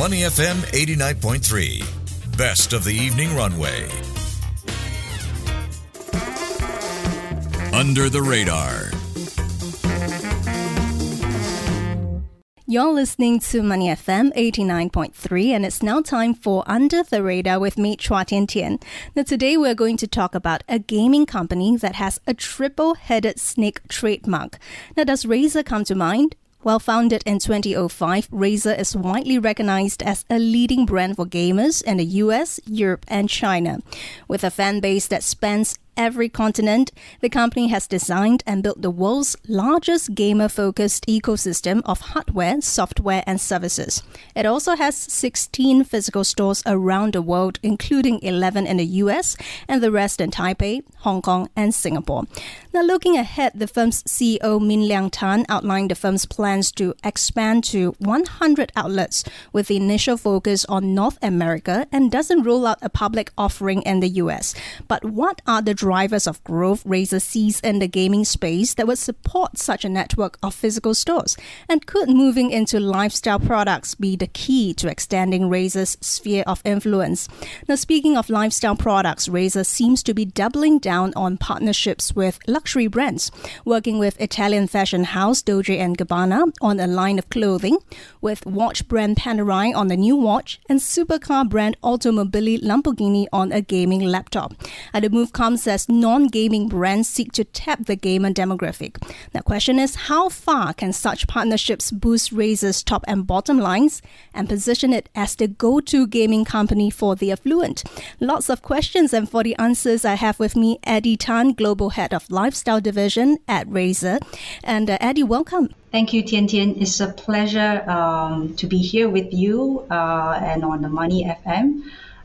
Money FM 89.3. Best of the evening runway. Under the radar. You're listening to Money FM 89.3 and it's now time for Under the Radar with me, Chua Tian Tian. Now today we're going to talk about a gaming company that has a triple-headed snake trademark. Now does Razer come to mind? Well, founded in 2005, Razer is widely recognized as a leading brand for gamers in the US, Europe, and China. With a fan base that spans every continent, the company has designed and built the world's largest gamer focused ecosystem of hardware, software, and services. It also has 16 physical stores around the world, including 11 in the US and the rest in Taipei, Hong Kong, and Singapore. Now, looking ahead, the firm's CEO Min Liang Tan outlined the firm's plans to expand to 100 outlets with the initial focus on North America and doesn't rule out a public offering in the US. But what are the drivers of growth Razer sees in the gaming space that would support such a network of physical stores? And could moving into lifestyle products be the key to extending Razer's sphere of influence? Now, speaking of lifestyle products, Razer seems to be doubling down on partnerships with luxury brands, working with Italian fashion house Dolce & Gabbana on a line of clothing, with watch brand Panerai on the new watch, and supercar brand Automobili Lamborghini on a gaming laptop. And the move comes as non gaming brands seek to tap the gamer demographic. The question is how far can such partnerships boost Razer's top and bottom lines and position it as the go to gaming company for the affluent? Lots of questions, and for the answers, I have with me Eddie Tan, Global Head of Lifestyle Division at Razer. And uh, Eddie, welcome. Thank you, Tian Tian. It's a pleasure um, to be here with you uh, and on the Money FM.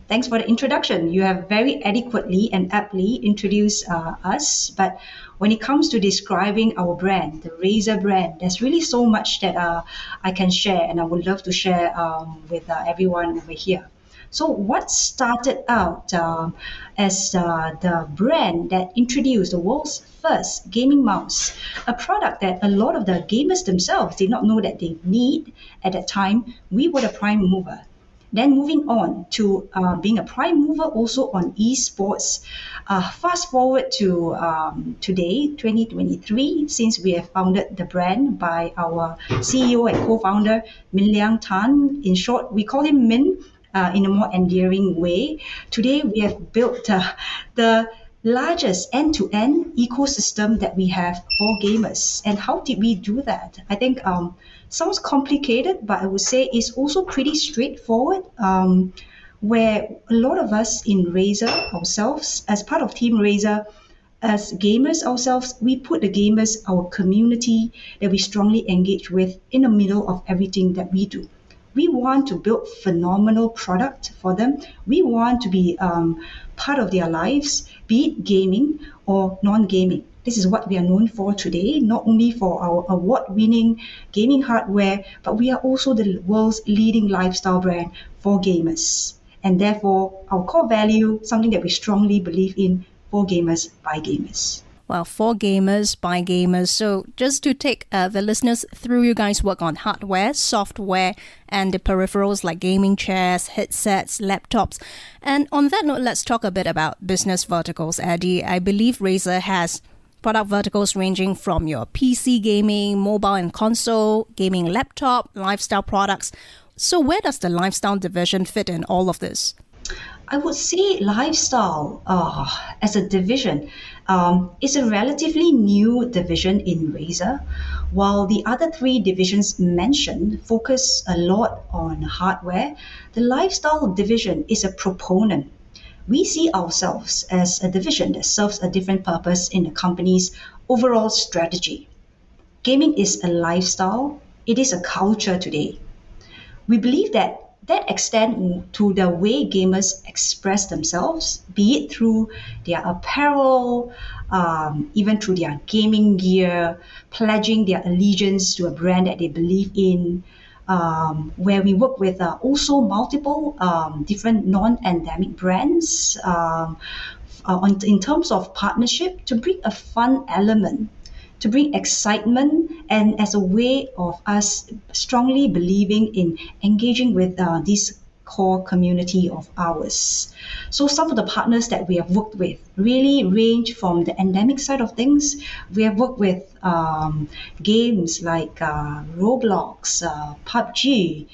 Thanks for the introduction. You have very adequately and aptly introduced uh, us. But when it comes to describing our brand, the Razer brand, there's really so much that uh, I can share, and I would love to share um, with uh, everyone over here. So, what started out um, as uh, the brand that introduced the world's first gaming mouse, a product that a lot of the gamers themselves did not know that they need at that time, we were the prime mover. Then moving on to uh, being a prime mover also on esports. Uh, fast forward to um, today, 2023, since we have founded the brand by our CEO and co-founder Min Liang Tan. In short, we call him Min uh, in a more endearing way. Today, we have built uh, the largest end-to-end ecosystem that we have for gamers. And how did we do that? I think um, sounds complicated, but I would say it's also pretty straightforward. Um, where a lot of us in Razer ourselves, as part of Team Razer, as gamers ourselves, we put the gamers, our community that we strongly engage with, in the middle of everything that we do. We want to build phenomenal product for them. We want to be um, part of their lives, be it gaming or non-gaming. This is what we are known for today, not only for our award winning gaming hardware, but we are also the world's leading lifestyle brand for gamers. And therefore, our core value, something that we strongly believe in for gamers by gamers well, for gamers, by gamers. So, just to take uh, the listeners through, you guys work on hardware, software, and the peripherals like gaming chairs, headsets, laptops. And on that note, let's talk a bit about business verticals, Eddie. I believe Razer has product verticals ranging from your PC gaming, mobile and console, gaming laptop, lifestyle products. So, where does the lifestyle division fit in all of this? I would say lifestyle uh, as a division um, is a relatively new division in Razer, while the other three divisions mentioned focus a lot on hardware. The lifestyle division is a proponent we see ourselves as a division that serves a different purpose in the company's overall strategy. Gaming is a lifestyle, it is a culture today. We believe that that extend to the way gamers express themselves, be it through their apparel, um, even through their gaming gear, pledging their allegiance to a brand that they believe in, um, where we work with uh, also multiple um, different non-endemic brands um, uh, on, in terms of partnership to bring a fun element to bring excitement and as a way of us strongly believing in engaging with uh, this core community of ours. So some of the partners that we have worked with really range from the endemic side of things. We have worked with um, games like uh, Roblox, uh, PUBG,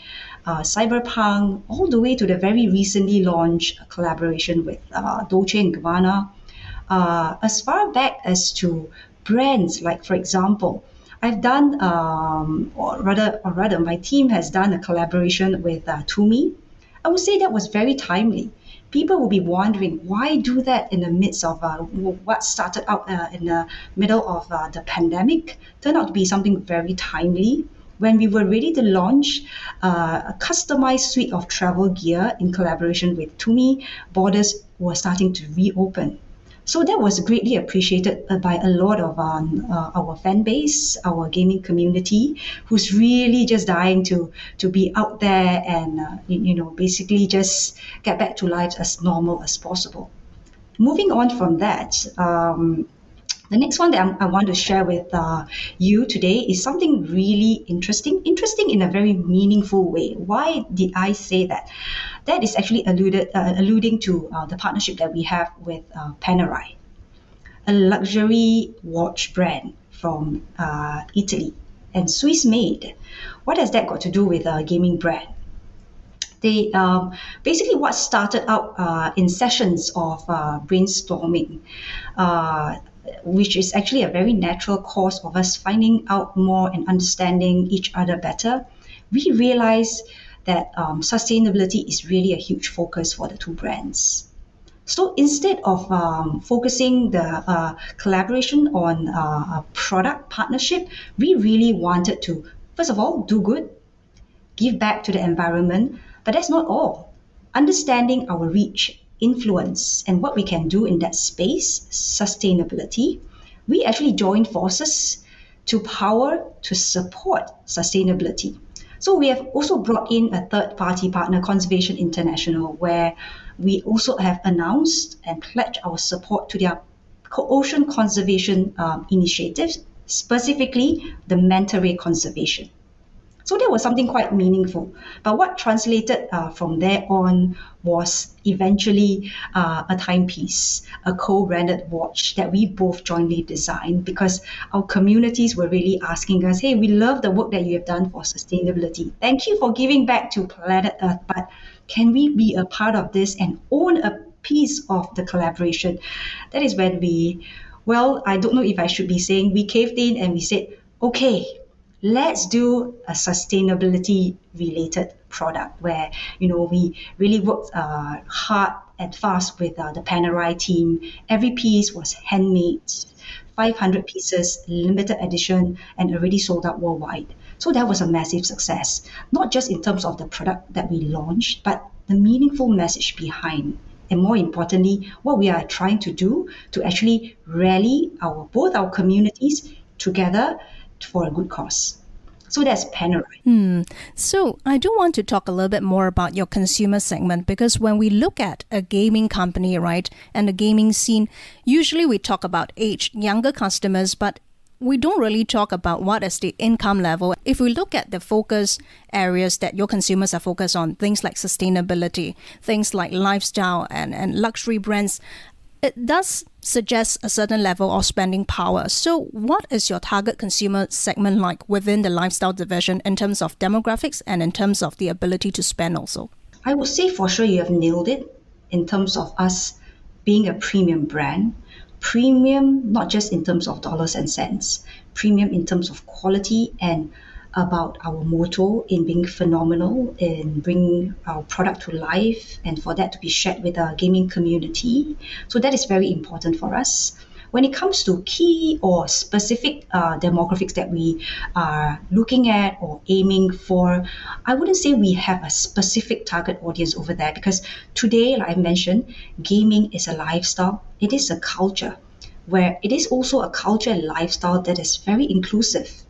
uh, Cyberpunk, all the way to the very recently launched collaboration with uh, Dolce & Gabbana. Uh, as far back as to brands, like for example, I've done, um, or rather, or rather, my team has done a collaboration with uh, Tumi, I would say that was very timely. People will be wondering why do that in the midst of uh, what started out uh, in the middle of uh, the pandemic turned out to be something very timely. When we were ready to launch uh, a customized suite of travel gear in collaboration with Tumi, borders were starting to reopen. So that was greatly appreciated uh, by a lot of um, uh, our fan base, our gaming community, who's really just dying to to be out there and uh, you know basically just get back to life as normal as possible. Moving on from that. Um, the next one that I'm, i want to share with uh, you today is something really interesting, interesting in a very meaningful way. Why did I say that? That is actually alluded, uh, alluding to uh, the partnership that we have with uh, Panerai, a luxury watch brand from uh, Italy and Swiss made. What has that got to do with a gaming brand? they um, basically what started out uh, in sessions of uh, brainstorming uh, which is actually a very natural course of us finding out more and understanding each other better, we realize that um, sustainability is really a huge focus for the two brands. So instead of um, focusing the uh, collaboration on uh, a product partnership, we really wanted to, first of all, do good, give back to the environment, but that's not all. Understanding our reach influence and what we can do in that space, sustainability, we actually joined forces to power to support sustainability. So we have also brought in a third party partner, Conservation International, where we also have announced and pledged our support to their ocean conservation um, initiatives, specifically the manta ray conservation. So that was something quite meaningful. But what translated uh, from there on was eventually uh, a timepiece, a co-branded watch that we both jointly designed because our communities were really asking us, hey, we love the work that you have done for sustainability. Thank you for giving back to planet Earth, but can we be a part of this and own a piece of the collaboration? That is when we, well, I don't know if I should be saying we caved in and we said, okay, let's do a sustainability related product where you know we really worked uh, hard and fast with uh, the Panerai team. Every piece was handmade, 500 pieces, limited edition, and already sold out worldwide. So that was a massive success, not just in terms of the product that we launched, but the meaningful message behind and more importantly, what we are trying to do to actually rally our both our communities together for a good cause. So that's Panerai. Hmm. So I do want to talk a little bit more about your consumer segment because when we look at a gaming company, right, and the gaming scene, usually we talk about age, younger customers, but we don't really talk about what is the income level. If we look at the focus areas that your consumers are focused on, things like sustainability, things like lifestyle and, and luxury brands, it does suggest a certain level of spending power. So, what is your target consumer segment like within the lifestyle division in terms of demographics and in terms of the ability to spend also? I would say for sure you have nailed it in terms of us being a premium brand. Premium, not just in terms of dollars and cents, premium in terms of quality and about our motto in being phenomenal, in bringing our product to life, and for that to be shared with our gaming community. So that is very important for us. When it comes to key or specific uh, demographics that we are looking at or aiming for, I wouldn't say we have a specific target audience over there because today, like I mentioned, gaming is a lifestyle, it is a culture where it is also a culture and lifestyle that is very inclusive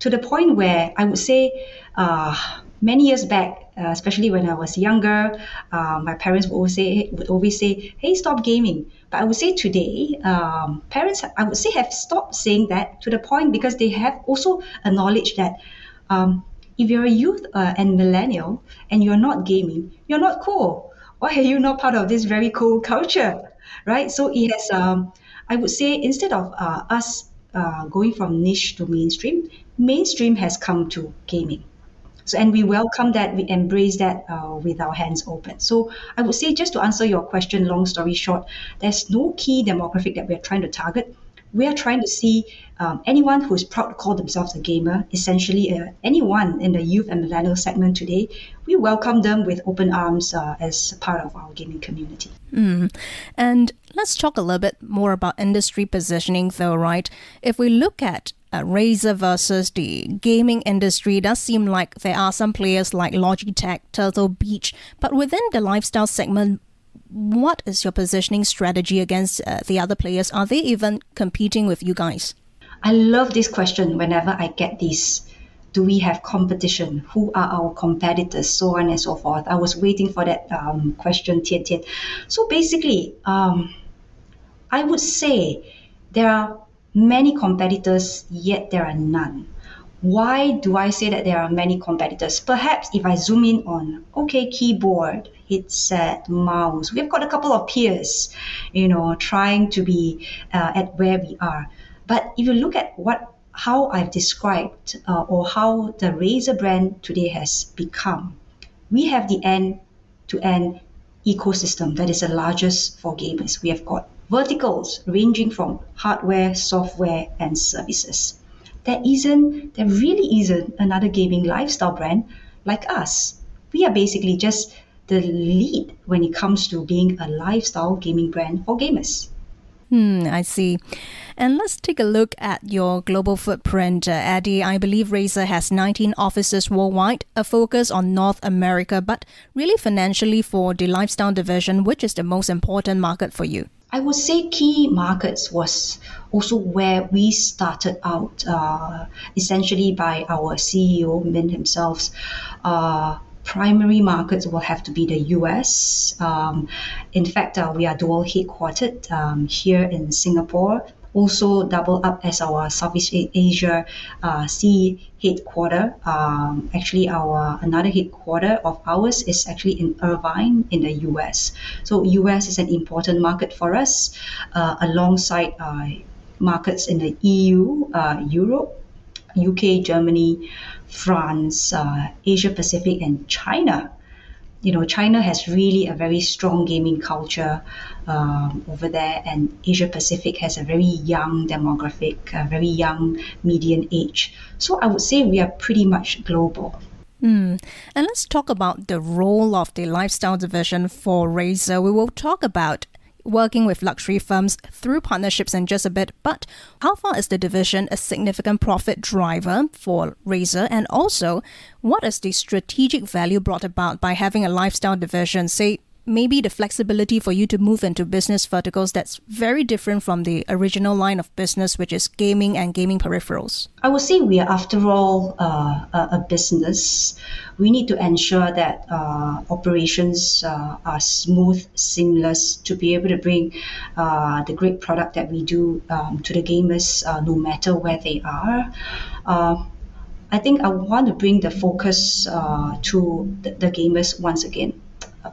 to the point where I would say uh, many years back, uh, especially when I was younger, uh, my parents would always say, would always say, "Hey, stop gaming." But I would say today, um, parents, I would say, have stopped saying that to the point because they have also acknowledged that um, if you're a youth uh, and millennial and you're not gaming, you're not cool. Why are you not part of this very cool culture, right? So it has, um, I would say, instead of uh, us uh, going from niche to mainstream, mainstream has come to gaming. So, and we welcome that, we embrace that uh, with our hands open. So, I would say, just to answer your question, long story short, there's no key demographic that we're trying to target. We are trying to see um, anyone who is proud to call themselves a gamer, essentially uh, anyone in the youth and millennial segment today, we welcome them with open arms uh, as part of our gaming community. Mm. And let's talk a little bit more about industry positioning, though, right? If we look at uh, Razer versus the gaming industry, does seem like there are some players like Logitech, Turtle Beach, but within the lifestyle segment, what is your positioning strategy against uh, the other players? Are they even competing with you guys? I love this question whenever I get this. Do we have competition? Who are our competitors? So on and so forth. I was waiting for that um, question, Tian Tian. So basically, um, I would say there are many competitors, yet there are none. Why do I say that there are many competitors? Perhaps if I zoom in on, okay, keyboard, headset, mouse, we've got a couple of peers, you know, trying to be uh, at where we are. But if you look at what how I've described uh, or how the Razer brand today has become, we have the end to end ecosystem that is the largest for gamers. We have got verticals ranging from hardware, software, and services. There isn't, there really isn't another gaming lifestyle brand like us. We are basically just the lead when it comes to being a lifestyle gaming brand for gamers. Hmm, I see. And let's take a look at your global footprint, uh, Eddie. I believe Razer has 19 offices worldwide, a focus on North America, but really financially for the lifestyle division, which is the most important market for you? I would say key markets was also where we started out, uh, essentially by our CEO Min himself. Uh, primary markets will have to be the US. Um, in fact, uh, we are dual headquartered um, here in Singapore also double up as our Southeast Asia uh, C headquarter. Um, actually, our another headquarter of ours is actually in Irvine in the US. So US is an important market for us, uh, alongside uh, markets in the EU, uh, Europe, UK, Germany, France, uh, Asia Pacific, and China you know, China has really a very strong gaming culture um, over there, and Asia Pacific has a very young demographic, a very young median age. So I would say we are pretty much global. Mm. And let's talk about the role of the lifestyle division for Razer. We will talk about working with luxury firms through partnerships in just a bit, but how far is the division a significant profit driver for Razer? And also, what is the strategic value brought about by having a lifestyle division, say maybe the flexibility for you to move into business verticals that's very different from the original line of business, which is gaming and gaming peripherals? I would say we are, after all, uh, a business. We need to ensure that uh, operations uh, are smooth, seamless, to be able to bring uh, the great product that we do um, to the gamers, uh, no matter where they are. Uh, I think I want to bring the focus to the, the gamers once again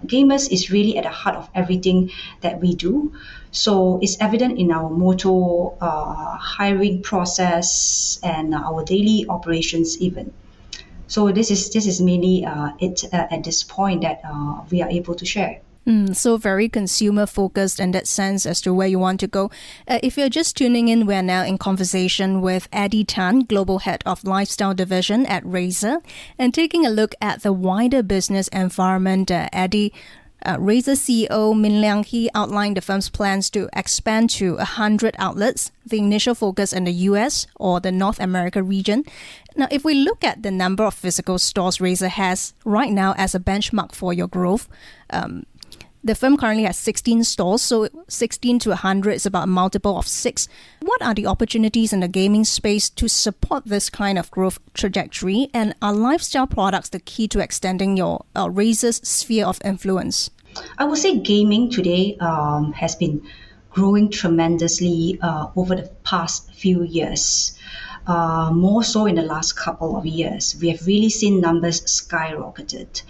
gamers is really at the heart of everything that we do. So it's evident in our motto, uh, hiring process, and our daily operations even. So this is this is mainly uh, it uh, at this point that uh, we are able to share. Mm, so very consumer focused in that sense as to where you want to go. Uh, if you're just tuning in, we're now in conversation with Eddie Tan, Global Head of Lifestyle Division at Razer, and taking a look at the wider business environment. Uh, Eddie, uh, Razer CEO Min Liang he outlined the firm's plans to expand to 100 outlets, the initial focus in the US or the North America region. Now, if we look at the number of physical stores Razer has right now as a benchmark for your growth, um, The firm currently has 16 stores, so 16 to 100 is about a multiple of six. What are the opportunities in the gaming space to support this kind of growth trajectory? And are lifestyle products the key to extending your uh, Razer's sphere of influence? I would say gaming today um, has been growing tremendously uh, over the past few years. Uh, more so in the last couple of years. We have really seen numbers skyrocketed.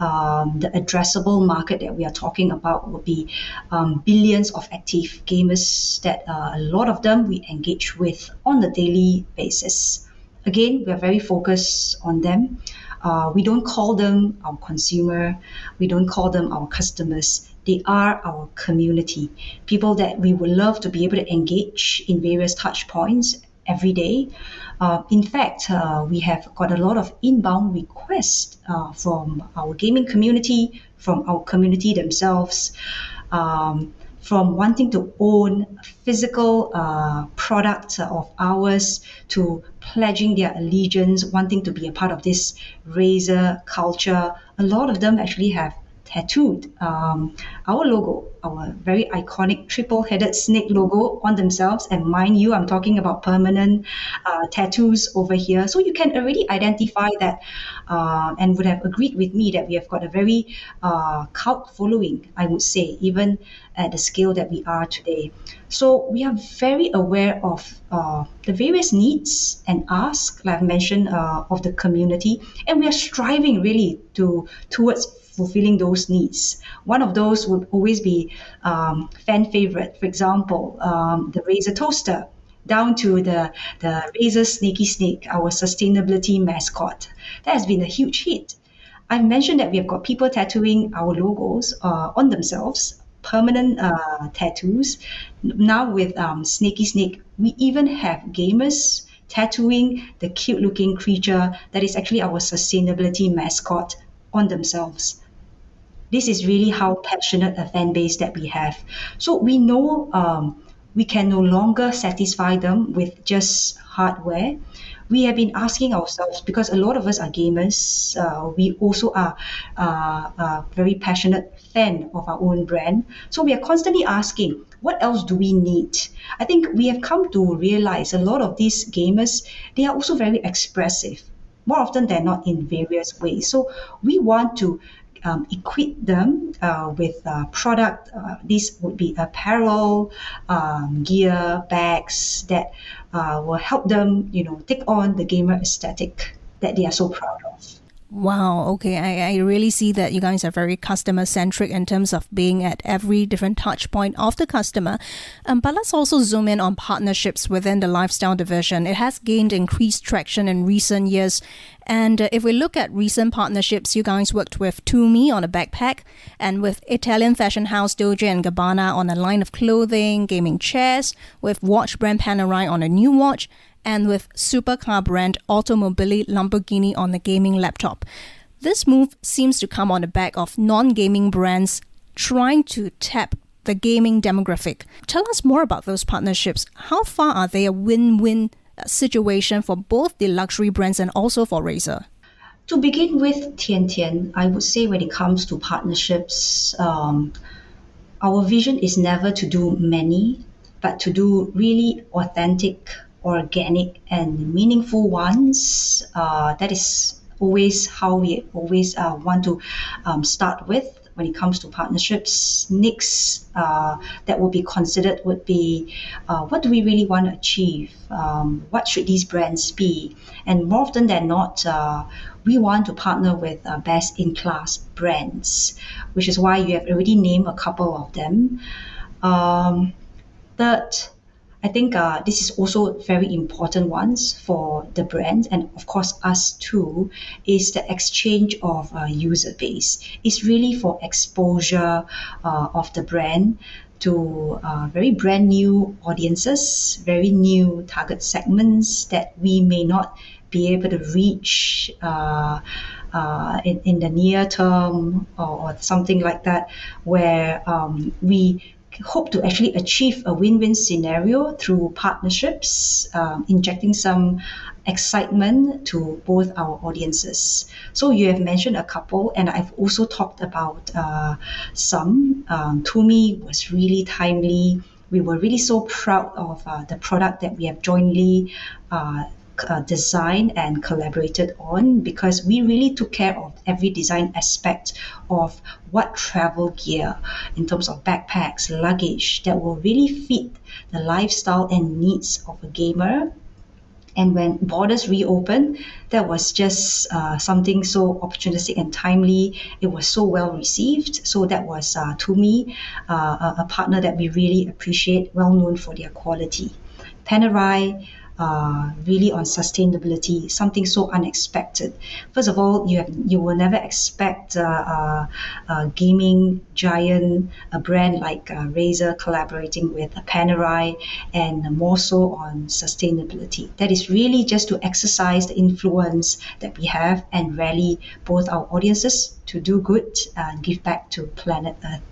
Um, the addressable market that we are talking about will be um, billions of active gamers that uh, a lot of them we engage with on a daily basis. Again, we are very focused on them. Uh, we don't call them our consumer, we don't call them our customers. They are our community, people that we would love to be able to engage in various touch points every day. Uh, in fact, uh, we have got a lot of inbound requests uh, from our gaming community, from our community themselves, um, from wanting to own physical uh, products of ours to pledging their allegiance, wanting to be a part of this Razer culture. A lot of them actually have tattooed um, our logo, our very iconic triple headed snake logo on themselves. And mind you, I'm talking about permanent uh, tattoos over here. So you can already identify that uh, and would have agreed with me that we have got a very uh, cult following, I would say, even at the scale that we are today. So we are very aware of uh, the various needs and asks, like I mentioned, uh, of the community, and we are striving really to towards fulfilling those needs. One of those would always be um, fan favorite, for example, um, the Razer toaster, down to the, the Razer Sneki Snek, our sustainability mascot. That has been a huge hit. I mentioned that we have got people tattooing our logos uh, on themselves, permanent uh, tattoos. Now with um, Sneki Snek, we even have gamers tattooing the cute looking creature that is actually our sustainability mascot on themselves. This is really how passionate a fan base that we have. So we know um, we can no longer satisfy them with just hardware. We have been asking ourselves because a lot of us are gamers. Uh, we also are uh, a very passionate fan of our own brand. So we are constantly asking, what else do we need? I think we have come to realize a lot of these gamers they are also very expressive more often than not in various ways. So we want to um, equip them uh, with uh, product. Uh, this would be apparel, um, gear, bags that uh, will help them, you know, take on the gamer aesthetic that they are so proud of. Wow, okay. I, I really see that you guys are very customer centric in terms of being at every different touch point of the customer. Um, but let's also zoom in on partnerships within the lifestyle division. It has gained increased traction in recent years. And uh, if we look at recent partnerships, you guys worked with Tumi on a backpack and with Italian fashion house Dolce & Gabbana on a line of clothing, gaming chairs, with watch brand Panerai on a new watch, and with supercar brand Automobili Lamborghini on a gaming laptop. This move seems to come on the back of non gaming brands trying to tap the gaming demographic. Tell us more about those partnerships. How far are they a win win situation for both the luxury brands and also for Razer? To begin with, Tian Tian, I would say when it comes to partnerships, um, our vision is never to do many, but to do really authentic organic and meaningful ones. Uh, that is always how we always uh, want to um, start with when it comes to partnerships. Next, uh, that would be considered would be uh, what do we really want to achieve? Um, what should these brands be? And more often than not, uh, we want to partner with uh, best in class brands, which is why you have already named a couple of them. Um, third, I think uh, this is also very important ones for the brand and of course us too is the exchange of uh, user base. It's really for exposure uh, of the brand to uh, very brand new audiences, very new target segments that we may not be able to reach uh, uh, in, in the near term or, or something like that, where um, we hope to actually achieve a win-win scenario through partnerships, um, injecting some excitement to both our audiences. So you have mentioned a couple, and I've also talked about uh, some. Um, Tumi was really timely. We were really so proud of uh, the product that we have jointly uh, uh, designed and collaborated on because we really took care of every design aspect of what travel gear in terms of backpacks, luggage that will really fit the lifestyle and needs of a gamer and when borders reopened, that was just uh, something so opportunistic and timely. It was so well received. So that was, uh, me uh, a partner that we really appreciate, well known for their quality. Panerai, uh, really on sustainability, something so unexpected. First of all, you have you will never expect uh, uh, a gaming giant, a brand like uh, Razer collaborating with Panerai, and more so on sustainability. That is really just to exercise the influence that we have and rally both our audiences to do good and give back to planet Earth.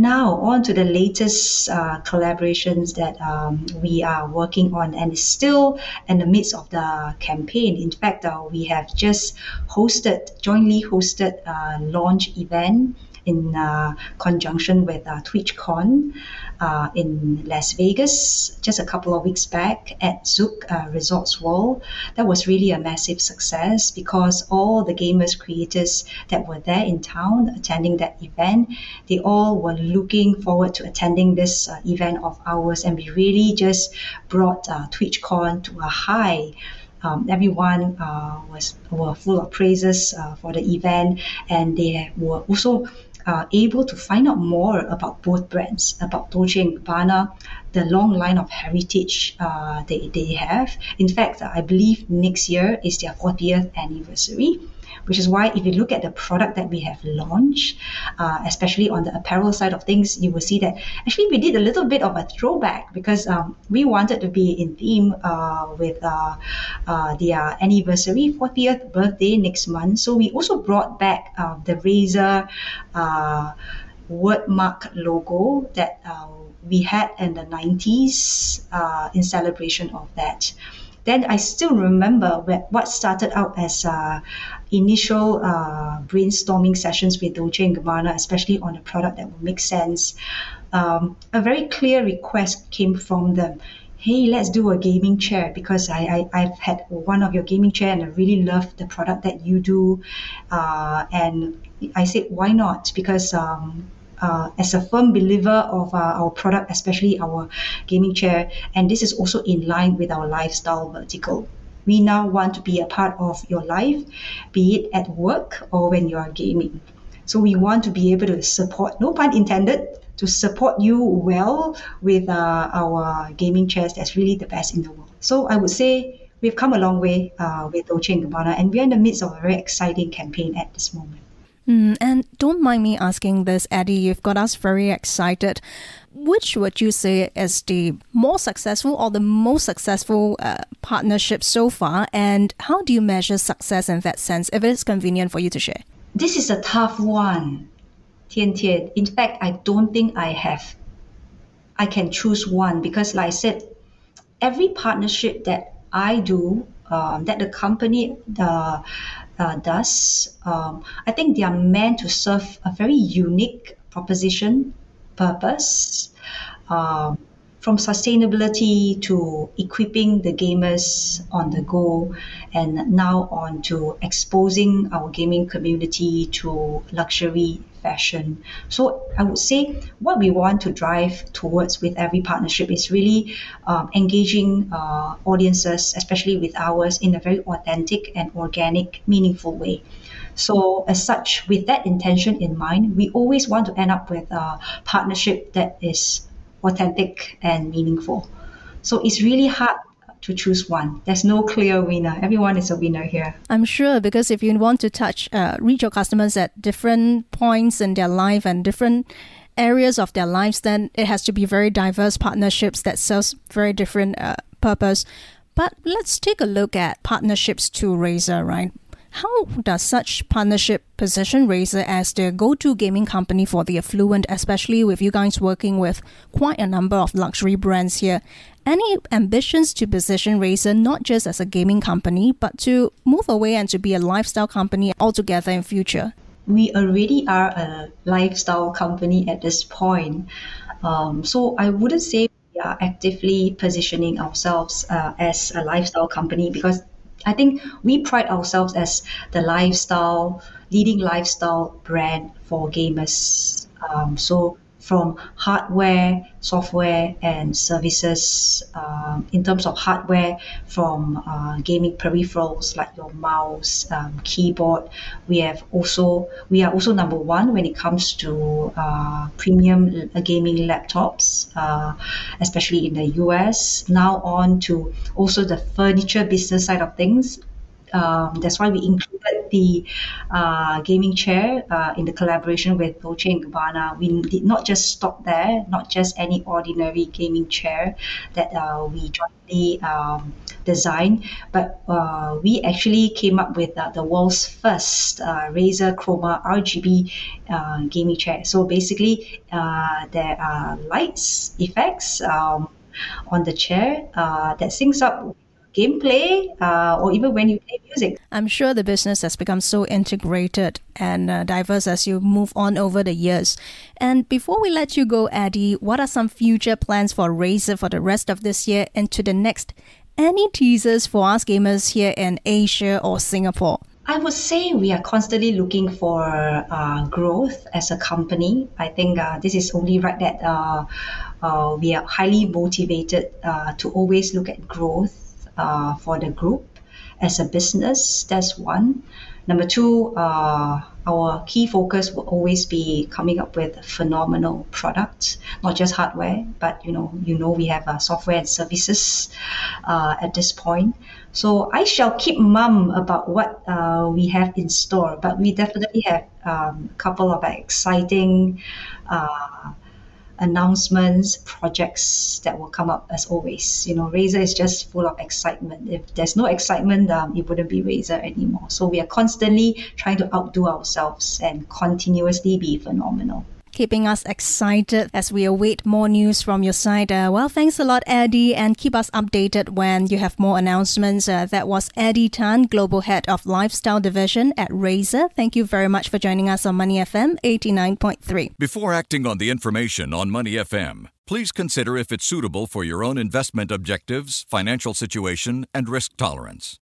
Now, on to the latest uh, collaborations that um, we are working on, and still in the midst of the campaign. In fact, uh, we have just hosted, jointly hosted a launch event in uh, conjunction with uh, TwitchCon uh, in Las Vegas just a couple of weeks back at Zouk uh, Resorts World. That was really a massive success because all the gamers creators that were there in town attending that event, they all were looking forward to attending this uh, event of ours, and we really just brought uh, TwitchCon to a high. Um, everyone uh, was were full of praises uh, for the event, and they were also uh, able to find out more about both brands, about Dolce & Gabbana, the long line of heritage uh, they, they have. In fact, I believe next year is their 40th anniversary which is why if you look at the product that we have launched, uh, especially on the apparel side of things, you will see that actually we did a little bit of a throwback because um, we wanted to be in theme uh, with uh, uh their anniversary, 40th birthday next month. So we also brought back uh, the Razer uh, wordmark logo that we had in the 90s in celebration of that then I still remember what started out as uh, initial uh, brainstorming sessions with Dolce & Gabbana, especially on a product that would make sense. Um, a very clear request came from them. Hey, let's do a gaming chair because I, I, have had one of your gaming chair and I really love the product that you do. Uh, and I said, why not? Because um, uh, as a firm believer of uh, our product, especially our gaming chair, and this is also in line with our lifestyle vertical. We now want to be a part of your life, be it at work or when you are gaming. So we want to be able to support, no pun intended, to support you well with uh, our gaming chairs. That's really the best in the world. So I would say we've come a long way uh, with Dolce & Gabbana, and we're in the midst of a very exciting campaign at this moment. Mm, and don't mind me asking this, Eddie. You've got us very excited. Which would you say is the more successful or the most successful uh, partnership so far? And how do you measure success in that sense, if it is convenient for you to share? This is a tough one, Tian Tian. In fact, I don't think I have. I can choose one because, like I said, every partnership that I do, um, that the company, the uh, does. Um, I think they are meant to serve a very unique proposition, purpose, um, from sustainability to equipping the gamers on the go, and now on to exposing our gaming community to luxury fashion. So I would say what we want to drive towards with every partnership is really um, engaging uh, audiences, especially with ours, in a very authentic and organic, meaningful way. So, as such, with that intention in mind, we always want to end up with a partnership that is authentic and meaningful. So, it's really hard to choose one. There's no clear winner. Everyone is a winner here. I'm sure because if you want to touch, uh, reach your customers at different points in their life and different areas of their lives, then it has to be very diverse partnerships that serves very different uh, purpose. But let's take a look at partnerships to Razer, right? How does such partnership position Razer as the go-to gaming company for the affluent, especially with you guys working with quite a number of luxury brands here? Any ambitions to position Razer not just as a gaming company, but to move away and to be a lifestyle company altogether in future? We already are a lifestyle company at this point. Um, so I wouldn't say we are actively positioning ourselves uh, as a lifestyle company because I think we pride ourselves as the lifestyle, leading lifestyle brand for gamers. Um, so from hardware, software, and services. Um, in terms of hardware, from uh, gaming peripherals like your mouse, um, keyboard, we have also we are also number one when it comes to uh, premium gaming laptops, uh, especially in the US. Now on to also the furniture business side of things um, that's why we included the uh, gaming chair uh, in the collaboration with Dolce & Gabbana. We did not just stop there, not just any ordinary gaming chair that uh, we jointly um, designed, but uh, we actually came up with uh, the world's first uh, Razer Chroma RGB gaming chair. So basically, there are lights, effects um, on the chair that syncs up gameplay uh, or even when you play music. I'm sure the business has become so integrated and uh, diverse as you move on over the years. And before we let you go, Eddie, what are some future plans for Razer for the rest of this year and to the next? Any teasers for us gamers here in Asia or Singapore? I would say we are constantly looking for uh, growth as a company. I think uh, this is only right that uh, uh we are highly motivated uh, to always look at growth uh, for the group as a business. That's one. Number two, uh, our key focus will always be coming up with phenomenal products, not just hardware, but you know, you know, we have uh, software and services uh, at this point. So I shall keep mum about what uh, we have in store, but we definitely have um, a couple of exciting uh, announcements, projects that will come up as always. You know, Razer is just full of excitement. If there's no excitement, um, it wouldn't be Razer anymore. So we are constantly trying to outdo ourselves and continuously be phenomenal keeping us excited as we await more news from your side. Uh, well, thanks a lot, Eddie, and keep us updated when you have more announcements. Uh, that was Eddie Tan, Global Head of Lifestyle Division at Razer. Thank you very much for joining us on Money FM 89.3. Before acting on the information on Money FM, please consider if it's suitable for your own investment objectives, financial situation, and risk tolerance.